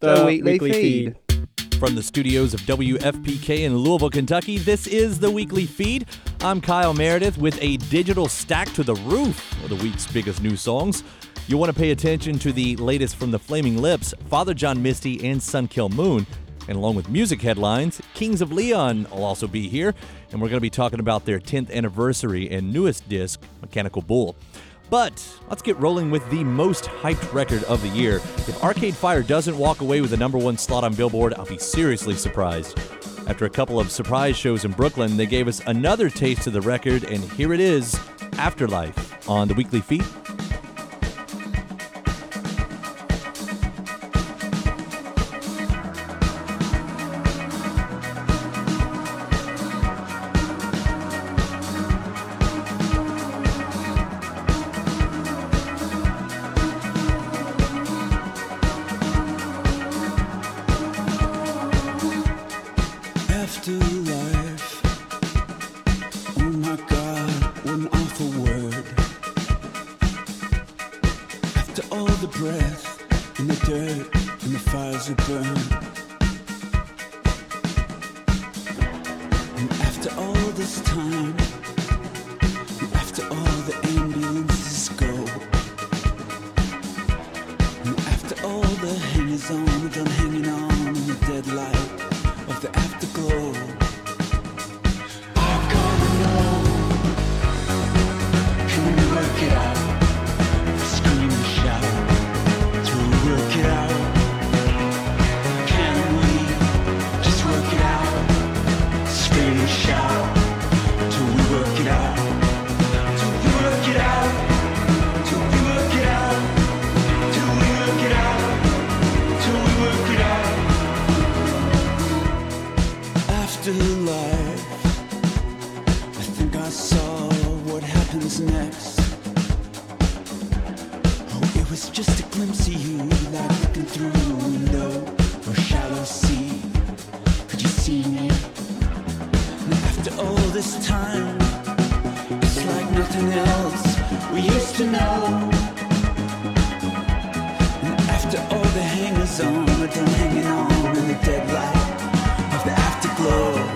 The Weekly Feed. From the studios of WFPK in Louisville, Kentucky, this is the Weekly Feed. I'm Kyle Meredith with a digital stack to the roof of the week's biggest new songs. You'll want to pay attention to the latest from the Flaming Lips, Father John Misty, and Sun Kil Moon. And along with music headlines, Kings of Leon will also be here, and we're going to be talking about their 10th anniversary and newest disc, Mechanical Bull. But let's get rolling with the most hyped record of the year. If Arcade Fire doesn't walk away with the number one slot on Billboard, I'll be seriously surprised. After a couple of surprise shows in Brooklyn, they gave us another taste of the record, and here it is Afterlife on the weekly feed. Next. Oh, it was just a glimpse of you, like looking through a window or shallow sea. Could you see me? And after all this time, it's like nothing else we used to know. And after all the hangers on are done hanging on in the dead light of the afterglow.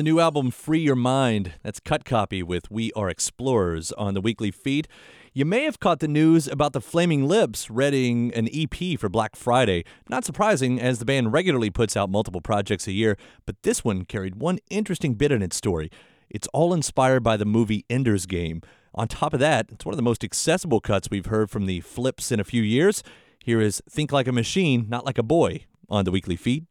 The new album Free Your Mind, that's Cut Copy with We Are Explorers on the weekly feed. You may have caught the news about the Flaming Lips readying an EP for Black Friday. Not surprising, as the band regularly puts out multiple projects a year, but this one carried one interesting bit in its story. It's all inspired by the movie Ender's Game. On top of that, it's one of the most accessible cuts we've heard from the Flips in a few years. Here is Think Like a Machine, Not Like a Boy on the weekly feed.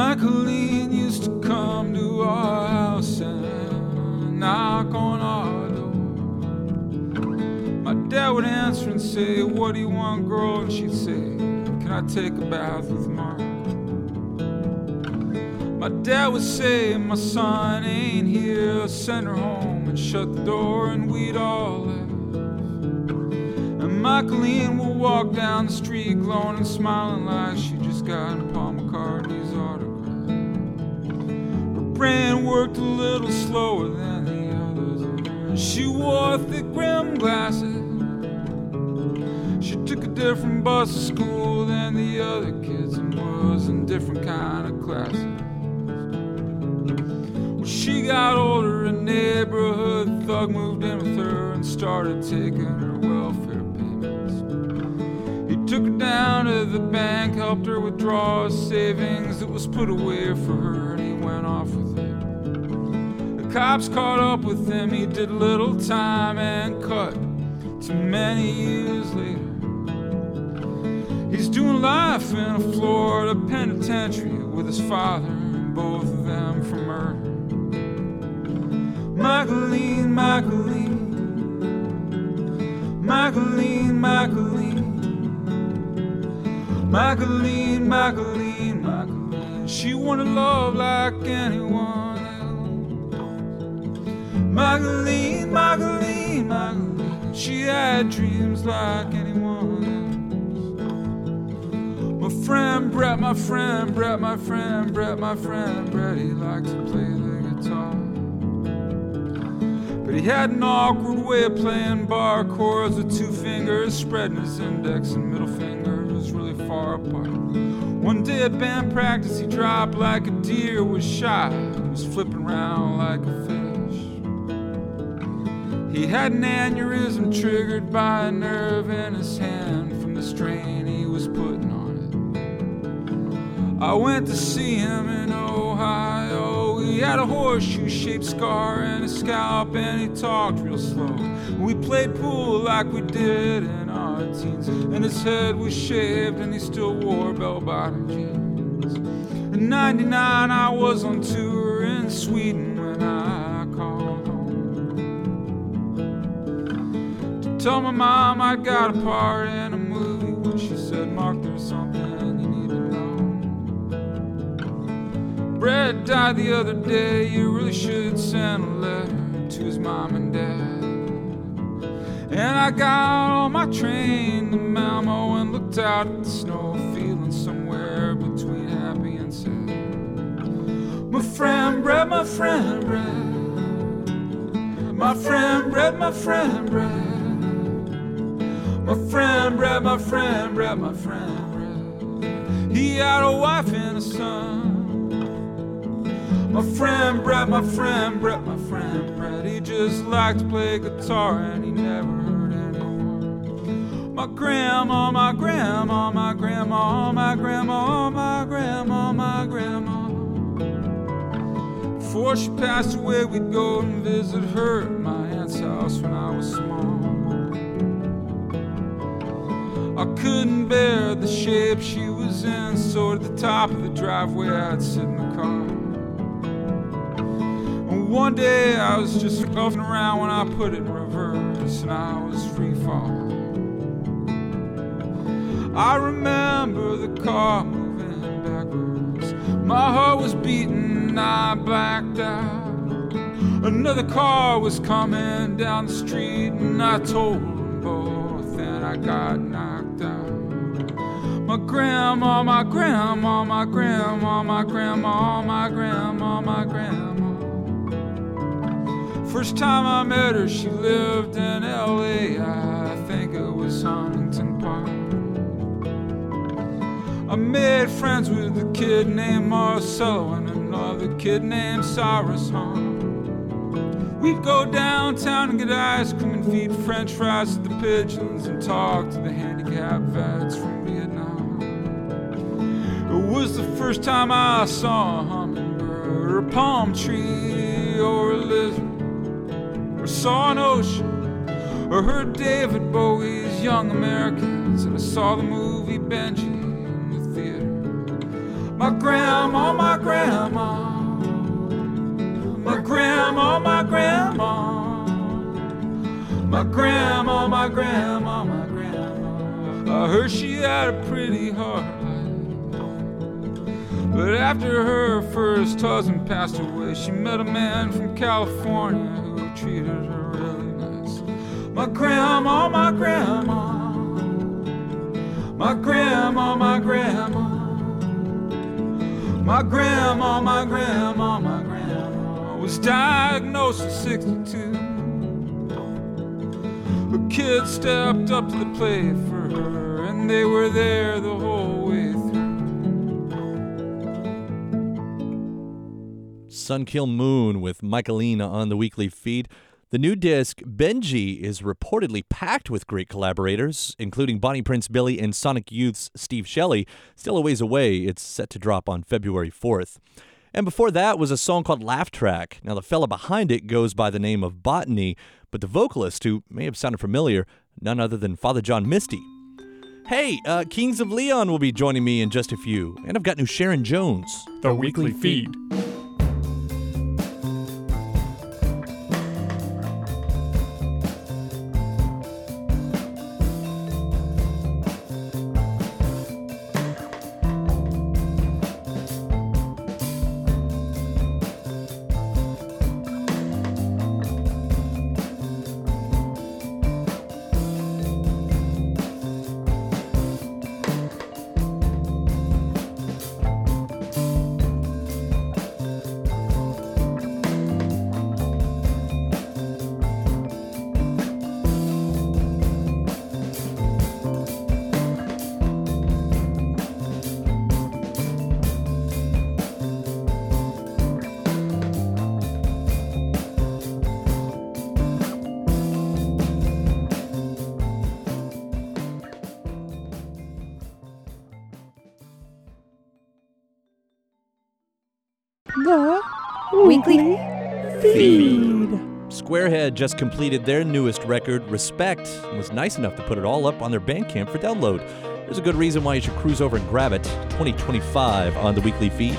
Micheline used to come to our house and knock on our door. My dad would answer and say, What do you want, girl? And she'd say, Can I take a bath with Mark? My dad would say, My son ain't here. Send her home and shut the door, and we'd all laugh. And Micheline would walk down the street, glowing and smiling like she just got Paul McCartney's Worked a little slower than the others. She wore thick rim glasses. She took a different bus to school than the other kids and was in different kind of classes. When she got older, a neighborhood thug moved in with her and started taking her welfare payments. He took her down to the bank, helped her withdraw savings that was put away for her, cops caught up with him, he did little time and cut to many years later. He's doing life in a Florida penitentiary with his father, and both of them for murder. Micheline, Micheline, Micheline, Micheline, Micheline, Micheline, Micheline. She wanted love like anyone. Micheline, Micheline, Micheline. She had dreams like anyone else. My friend Brett, my friend Brett, my friend Brett, my friend Brett, he liked to play the guitar. But he had an awkward way of playing bar chords with two fingers, spreading his index and middle fingers really far apart. One day at band practice, he dropped like a deer, was shot, he was flipping around like a fish. He had an aneurysm triggered by a nerve in his hand from the strain he was putting on it. I went to see him in Ohio. He had a horseshoe shaped scar in his scalp and he talked real slow. We played pool like we did in our teens, and his head was shaved and he still wore bell bottom jeans. In 99, I was on tour in Sweden to tell my mom I got a part in a movie. When she said, Mark, there's something you need to know. Brett died the other day. You really should send a letter to his mom and dad. And I got on my train to Malmo and looked out at the snow, feeling somewhere between happy and sad. My friend Brett, my friend Brett. My friend Brett, my friend Brett. My friend Brett, my friend Brett, my friend Brett. He had a wife and a son. My friend Brett, my friend Brett, my friend Brett. He just liked to play guitar and he never hurt anyone. My grandma, my grandma, my grandma, my grandma, my grandma, my grandma. Before she passed away, we'd go and visit her at my aunt's house when I was small. I couldn't bear the shape she was in, so at the top of the driveway I'd sit in the car. And one day I was just goofing around when I put it in reverse and I was free falling. I remember the car moving backwards. My heart was beating, I blacked out. Another car was coming down the street, and I told them both, and I got out. My grandma, my grandma, my grandma, my grandma, my grandma, my grandma. First time I met her, she lived in LA. I think it was Huntington Park. I made friends with a kid named Marcelo and another kid named Cyrus Hahn. We'd go downtown and get ice cream and feed french fries to the pigeons and talk to the handicapped vets from was the first time I saw a hummingbird or a palm tree or a lizard or saw an ocean or heard David Bowie's Young Americans and I saw the movie Benji in the theater. My grandma, my grandma, my grandma, my grandma. My grandma, my grandma, my grandma. I heard she had a pretty life. But after her first husband passed away, she met a man from California who treated her really nice. My grandma, my grandma. My grandma, my grandma. My grandma, my grandma, my grandma was diagnosed at 62. The kids stepped up to the plate for her, and they were there the whole through. Sun Kil Moon with Micheline on the weekly feed. The new disc, Benji, is reportedly packed with great collaborators, including Bonnie Prince Billy and Sonic Youth's Steve Shelley. Still a ways away, it's set to drop on February 4th. And before that was a song called Laugh Track. Now, the fella behind it goes by the name of Botany, but the vocalist, who may have sounded familiar, none other than Father John Misty. Hey, uh, Kings of Leon will be joining me in just a few, and I've got new Sharon Jones. The weekly feed. The Weekly feed. Squarehead just completed their newest record, Respect, and was nice enough to put it all up on their Bandcamp for download. There's a good reason why you should cruise over and grab it. 2025 on the weekly feed.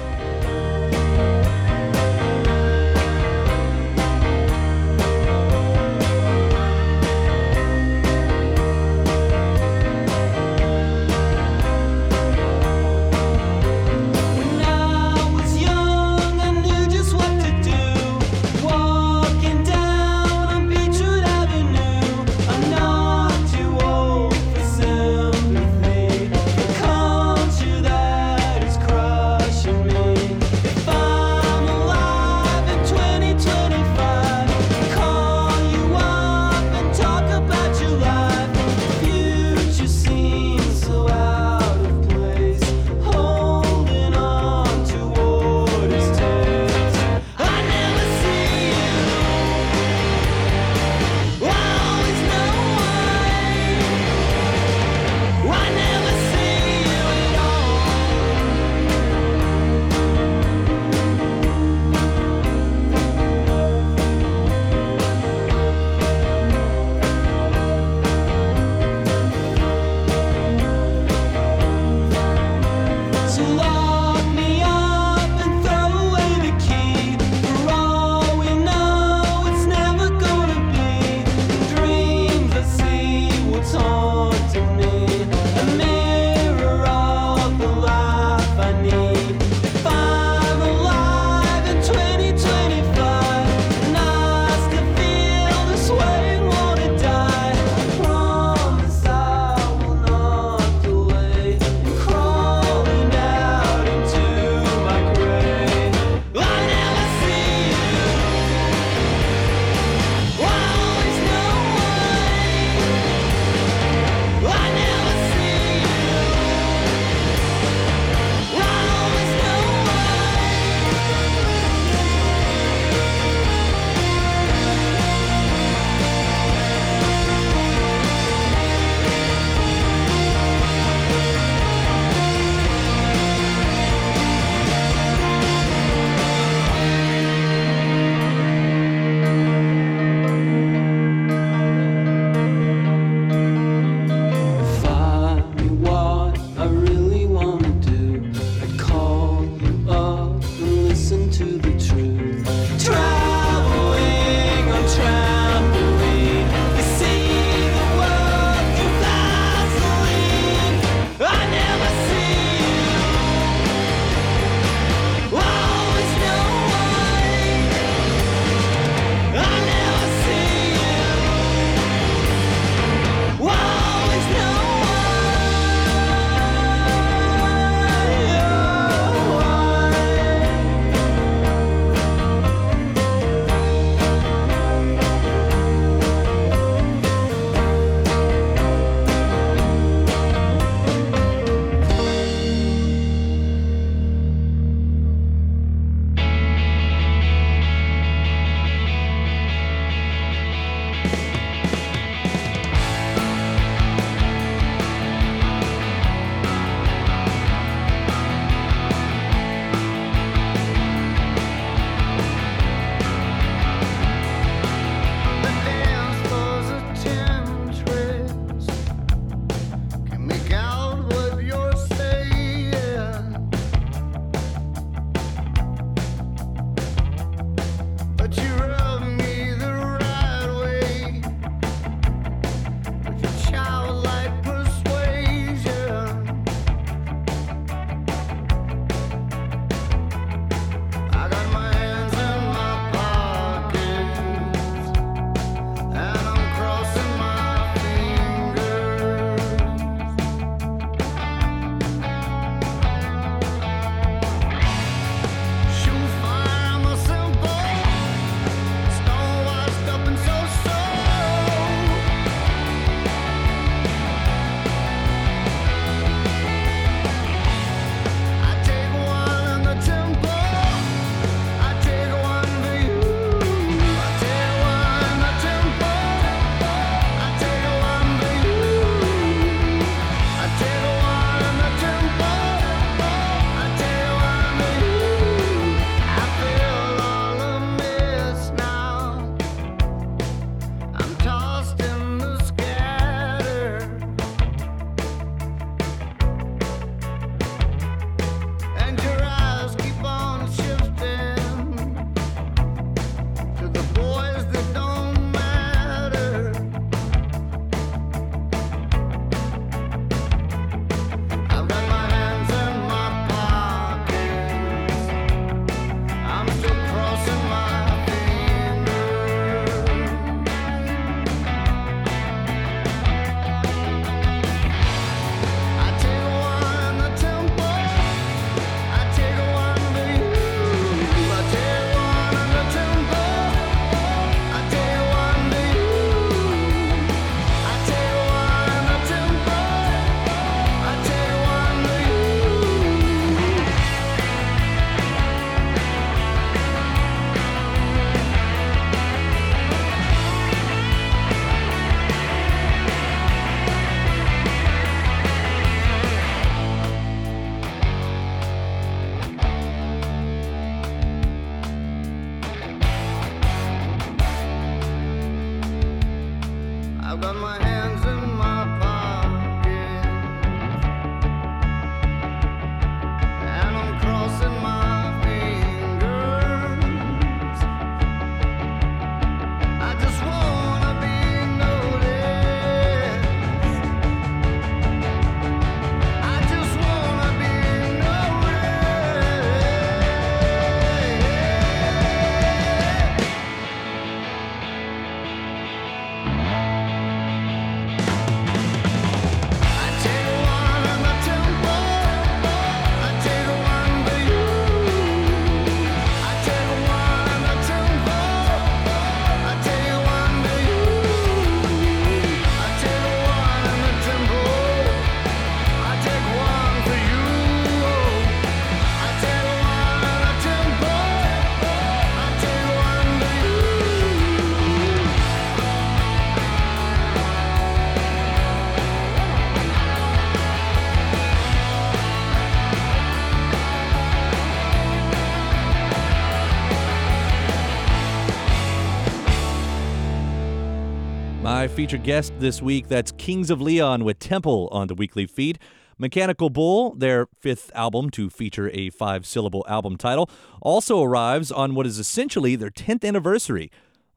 My featured guest this week, that's Kings of Leon with Temple on the weekly feed. Mechanical Bull, their fifth album to feature a five syllable album title, also arrives on what is essentially their 10th anniversary.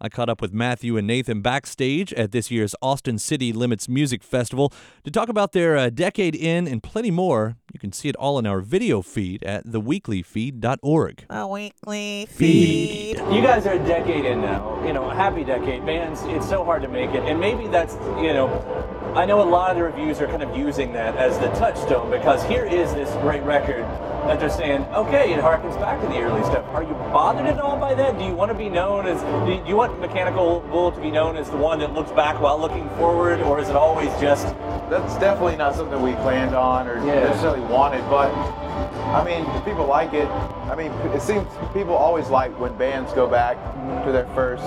I caught up with Matthew and Nathan backstage at this year's Austin City Limits Music Festival to talk about their uh, decade in and plenty more. You can see it all in our video feed at theweeklyfeed.org. A weekly feed. You guys are a decade in now, you know, a happy decade. Bands, it's so hard to make it. And maybe that's, you know, I know a lot of the reviews are kind of using that as the touchstone because here is this great record that they're saying, okay, it harkens back to the early stuff. Are you bothered at all by that? Do you want to be known as, do you want Mechanical Bull to be known as the one that looks back while looking forward, or is it always just, That's definitely not something we planned on or Yeah. necessarily wanted, but I mean, if people like it. I mean, it seems people always like when bands go back mm-hmm. to their first,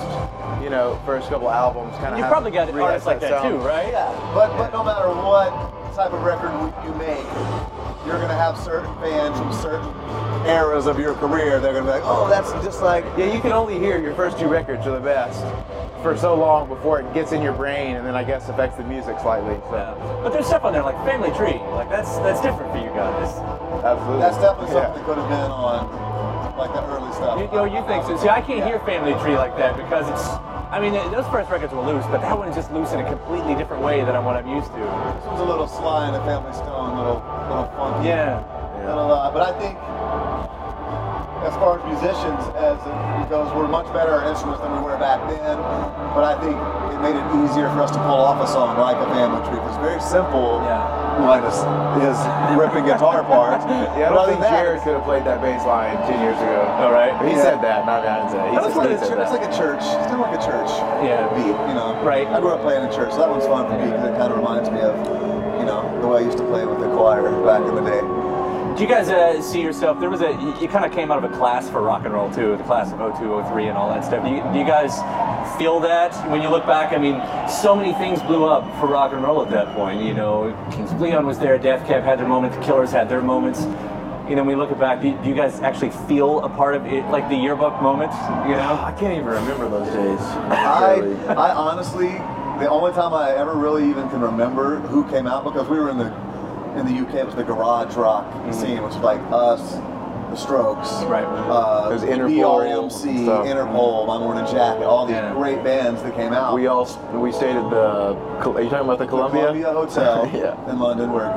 you know, first couple albums. Kind of you probably got artists like that too, right? Yeah, but but no matter what type of record you make, you're gonna have certain fans from certain eras of your career. They're gonna be like, oh, that's just like Yeah, you can only hear your first two records are the best for so long before it gets in your brain, and then I guess affects the music slightly. So Yeah. But there's stuff on there like Family Tree. Like that's that's different for you guys. absolutely, that's definitely Yeah. something that could have been on like the early stuff. You, you know, you think so. See, I can't hear Family Tree like that because it's. I mean, those first records were loose, but that one is just loose in a completely different way than what I'm used to. This one's a little sly and a Family Stone, little little funky. Yeah. Little, uh, but I think as far as musicians as it goes, we're much better at instruments than we were back then. But I think it made it easier for us to pull off a song like a Family Tree. Because it's very simple. Yeah. Minus his ripping guitar parts. Yeah, I don't think than that, Jared could have played that bass line 10 years ago. All right. He Yeah. said that, not I didn't He But it's said- like, he a said church, it's that. like a church. It's kind of like a church Yeah. beat, you know. Right. I grew up playing in church, so that one's fun for me because it kind of reminds me of, you know, the way I used to play with the choir back in the day. Do you guys uh, see yourself? There was a. You, you kind of came out of a class for rock and roll too, the class of 02, 03, and all that stuff. Do you, do you guys feel that when you look back? I mean, so many things blew up for rock and roll at that point. You know, Kings of Leon was there, Death Cab had their moment, the Killers had their moments. You know, when you look back, do you, do you guys actually feel a part of it, like the yearbook moments? You know, I can't even remember those days. I, I honestly, the only time I ever really even can remember who came out because we were in the in the UK, it was the garage rock scene, which was like us, the Strokes, Right. Uh, There's Interpol BRMC, stuff. Interpol, My Morning Jacket, all these Yeah. great bands that came out. We all we stayed at the. Are you talking about the The Columbia? Columbia Hotel Yeah. in London, where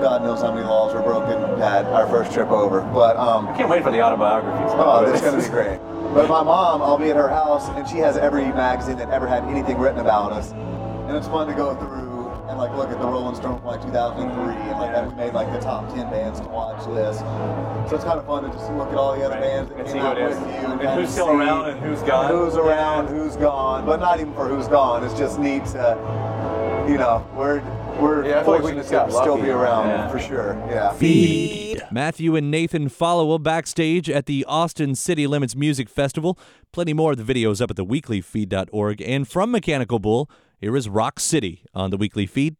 God knows how many laws were broken. Had our first trip over, but um, I can't wait for the autobiographies. Oh, it's gonna be great. But my mom, I'll be at her house, and she has every magazine that ever had anything written about us, and it's fun to go through and like look at the Rolling Stone from like 2003, and like that we made like the top 10 bands to watch list. So it's kind of fun to just look at all the other Right. bands that And came see out with is. you, And kind who's still see around and who's gone. who's around, Yeah. who's gone, but not even for who's gone. It's just neat to, you know, we're we're Yeah, I we fortunate to still be around Yeah. for sure. Yeah. Feed. Matthew and Nathan follow up backstage at the Austin City Limits Music Festival. Plenty more of the videos up at theweeklyfeed.org. And from Mechanical Bull, here is Rock City on the weekly feed.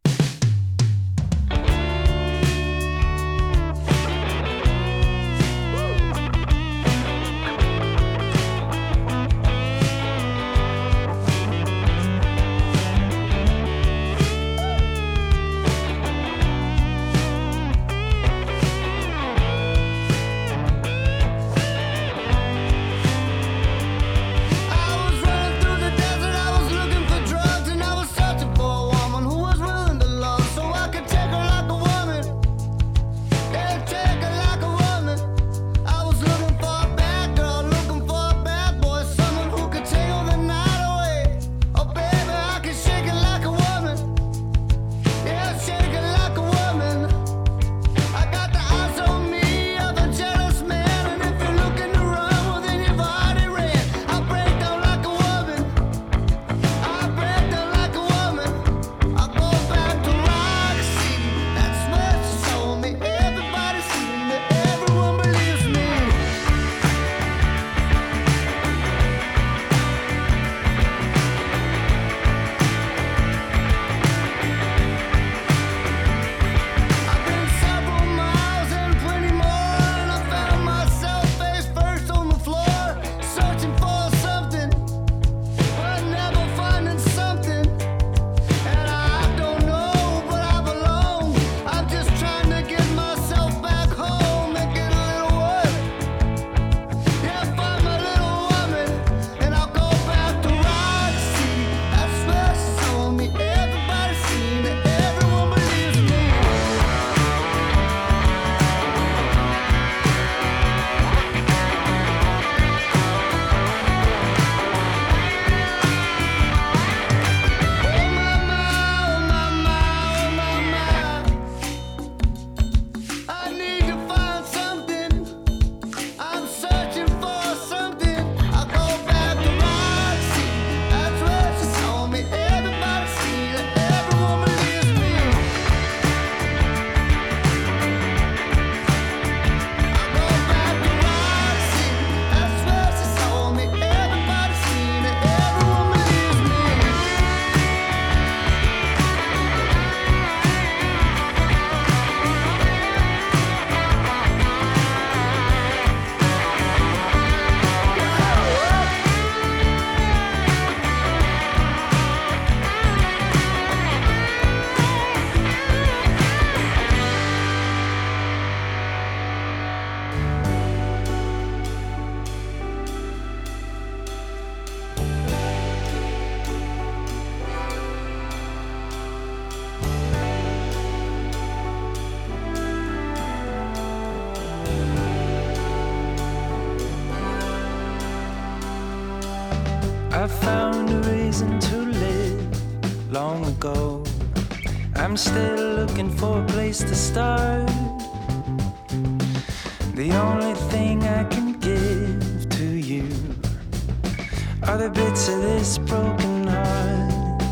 are the bits of this broken heart.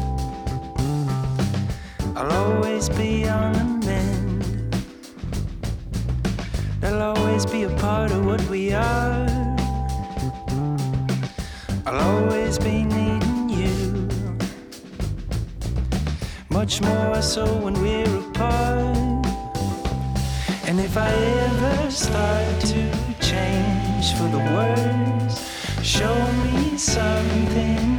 I'll always be on the mend. They'll always be a part of what we are. I'll always be needing you. Much more so when we're apart. And if I ever start to change for the worse, show me something.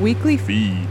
weekly feed.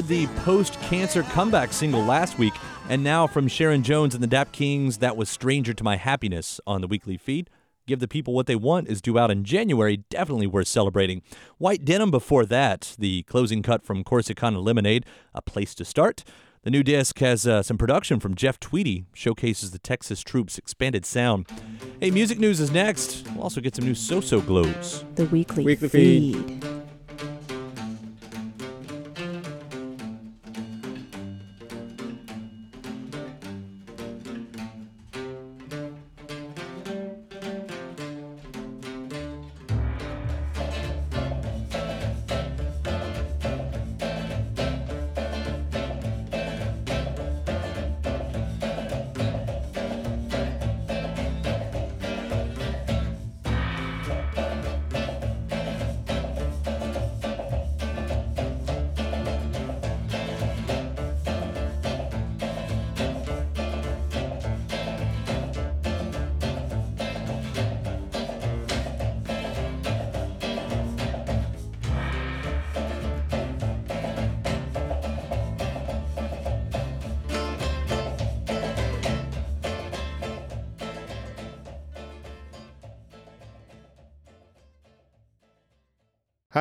Heard the post cancer comeback single last week, and now from Sharon Jones and the Dap Kings, that was Stranger to My Happiness on the weekly feed. Give the People What They Want is due out in January, definitely worth celebrating. White Denim before that, the closing cut from Corsicana Lemonade, a place to start. The new disc has uh, some production from Jeff Tweedy, showcases the Texas Troops' expanded sound. Hey, music news is next. We'll also get some new So So Glos. The weekly, Weekly feed. feed.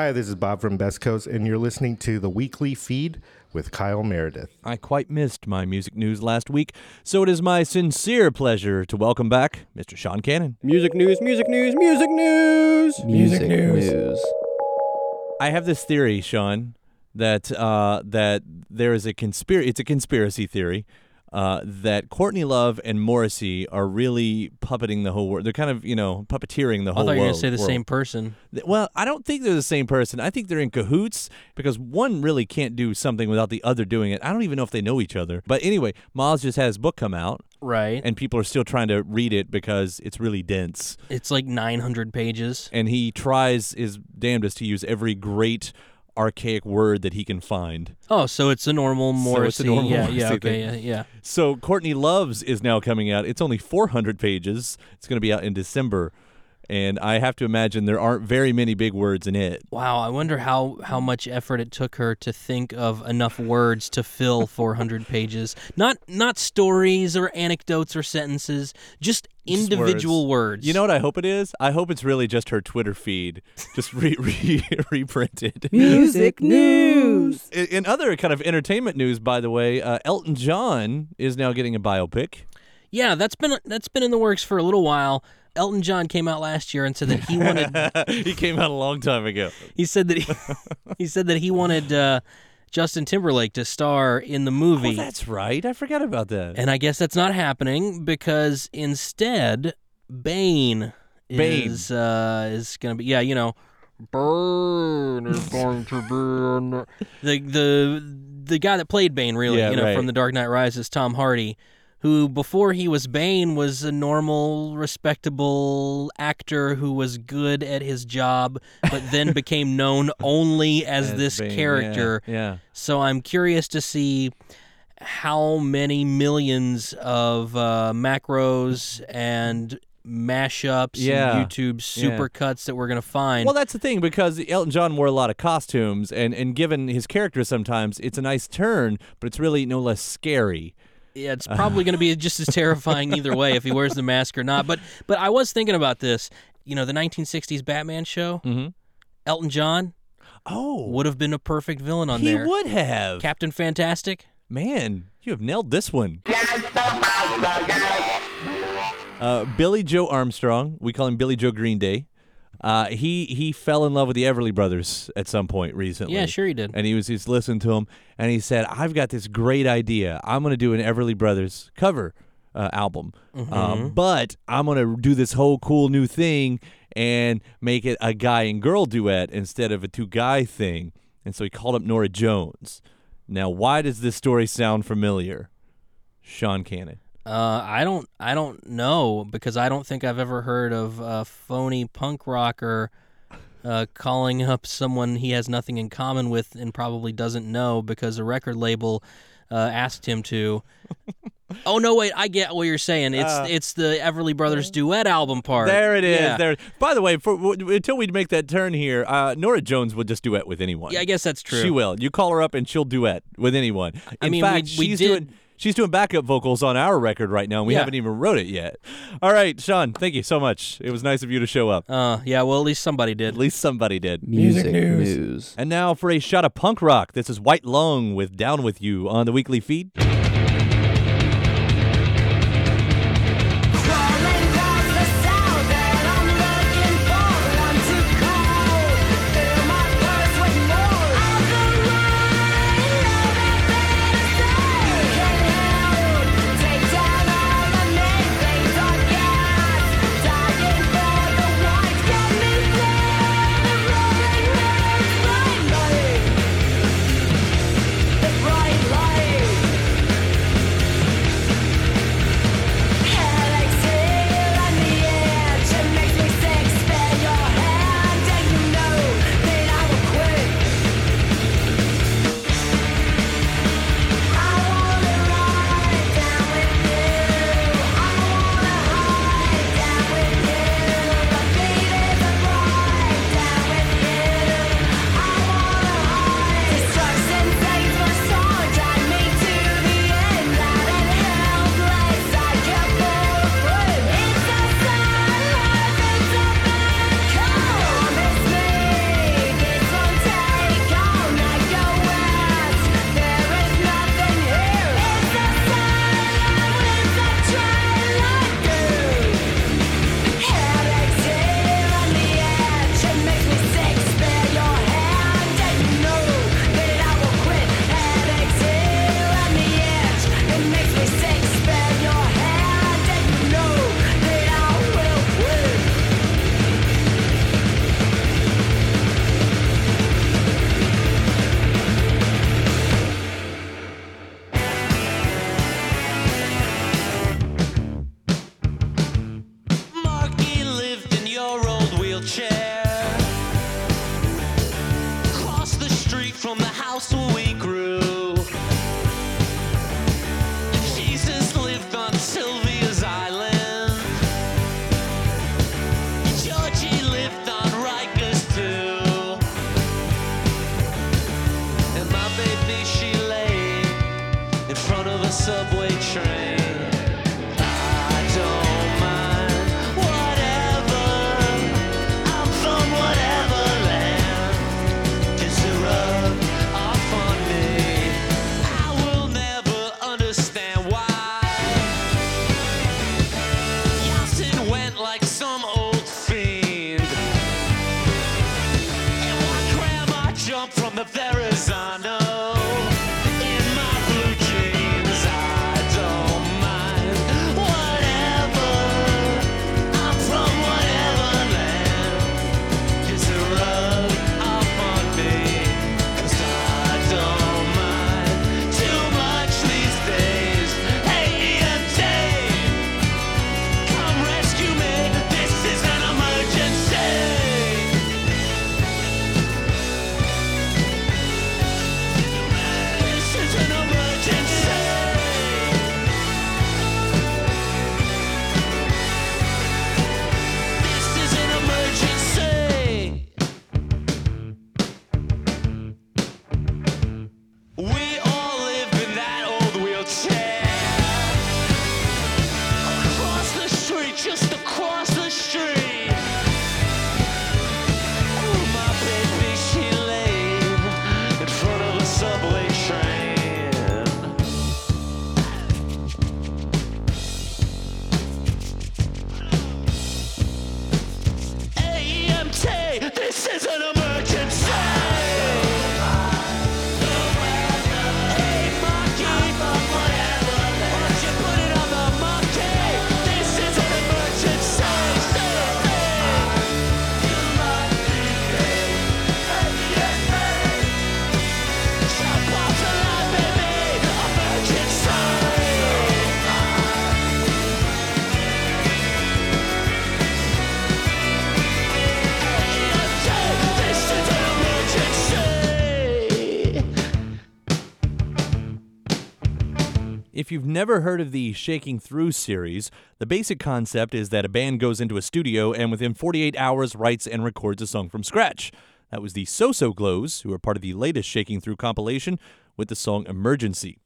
Hi, this is Bobb from Best Coast, and you're listening to the weekly feed with Kyle Meredith. I quite missed my music news last week, so it is my sincere pleasure to welcome back Mr. Sean Cannon. Music news, music news, music news, Music news. I have this theory, Sean, that uh, that there is a conspiracy. It's a conspiracy theory uh, that Courtney Love and Morrissey are really puppeting the whole world. They're kind of you know puppeteering the whole world. I thought you were gonna say the world. same person. Well, I don't think they're the same person. I think they're in cahoots because one really can't do something without the other doing it. I don't even know if they know each other. But anyway, Miles just had his book come out. Right. And people are still trying to read it because it's really dense. It's like 900 pages. And he tries his damnedest to use every great archaic word that he can find. Oh, so it's a normal So Morrissey. it's a normal yeah, Morrissey yeah, okay, yeah, yeah. So Courtney Love's is now coming out. It's only 400 pages. It's going to be out in December. And I have to imagine there aren't very many big words in it. Wow, I wonder how how much effort it took her to think of enough words to fill 400 pages. Not not stories or anecdotes or sentences, Just individual words. You know what I hope it is? I hope it's really just her Twitter feed, just re- re- reprinted. Music news. In, in other kind of entertainment news, by the way, uh, Elton John is now getting a biopic. Yeah, that's been that's been in the works for a little while. Elton John came out last year and said that he wanted he came out a long time ago. he said that he, he said that he wanted uh, Justin Timberlake to star in the movie. Oh, that's right. I forgot about that. And I guess that's not happening because instead, Bane, Bane. is uh, is going to be yeah, you know, Bane is going to be the the, the guy that played Bane really, Yeah, you know, right. from The Dark Knight Rises, Tom Hardy. Who before he was Bane was a normal, respectable actor who was good at his job, but then became known only as, As this Bane, character. yeah. So I'm curious to see how many millions of uh, macros and mashups Yeah, and YouTube yeah. supercuts that we're gonna find. Well, that's the thing because Elton John wore a lot of costumes, and and given his character, sometimes it's a nice turn, but it's really no less scary. Yeah, it's probably going to be just as terrifying either way if he wears the mask or not. But but I was thinking about this. You know, the 1960s Batman show. Mm-hmm. Elton John. Oh, would have been a perfect villain on he there. would have. Captain Fantastic. Man, you have nailed this one. Uh, Billie Joe Armstrong, we call him Billie Joe Green Day. Uh, he he fell in love with the Everly Brothers at some point recently. Yeah, sure he did. And he was he's listening to them, and he said, "I've got this great idea. I'm going to do an Everly Brothers cover uh, album, um, but I'm going to do this whole cool new thing and make it a guy and girl duet instead of a two guy thing." And so he called up Norah Jones. Now, why does this story sound familiar? Sean Cannon. Uh, I don't, I don't know because I don't think I've ever heard of a phony punk rocker uh, calling up someone he has nothing in common with and probably doesn't know because a record label uh, asked him to. oh no, wait! I get what you're saying. It's Uh, it's the Everly Brothers duet album part. There it is. Yeah. There. By the way, for, w- until we make that turn here, uh, Norah Jones will just duet with anyone. Yeah, I guess that's true. She will. You call her up and she'll duet with anyone. In I mean, we- fact, we she's did- doing she's doing backup vocals on our record right now, and we Yeah. haven't even wrote it yet. All right, Sean, thank you so much. It was nice of you to show up. Uh, yeah. Well, at least somebody did. At least somebody did. Music news. And now for a shot of punk rock. This is White Lung with Down With You on the weekly feed. Never heard of the Shaking Through series, the basic concept is that a band goes into a studio and within 48 hours writes and records a song from scratch. That was the So So Glos, who are part of the latest Shaking Through compilation with the song Emergency.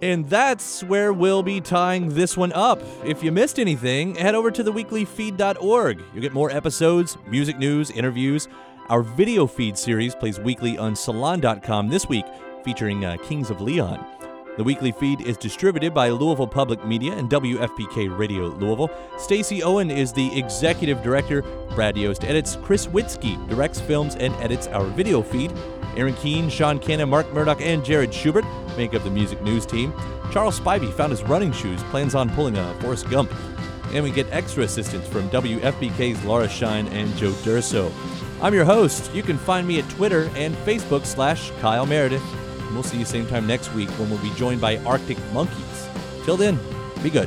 And that's where we'll be tying this one up. If you missed anything, head over to theweeklyfeed.org. You'll get more episodes, music news, interviews. Our video feed series plays weekly on salon.com this week, featuring uh, Kings of Leon. The weekly feed is distributed by Louisville Public Media and WFPK Radio Louisville. Stacy Owen is the executive director. Brad Yost edits. Chris Witzke directs, films, and edits our video feed. Aaron Keene, Sean Cannon, Mark Murdoch, and Jared Schubert make up the music news team. Charles Spivey found his running shoes, plans on pulling a Forrest Gump. And we get extra assistance from WFPK's Laura Shine and Joe Durso. I'm your host. You can find me at Twitter and Facebook slash Kyle Meredith. We'll see you same time next week when we'll be joined by Arctic Monkeys. Till then, be good.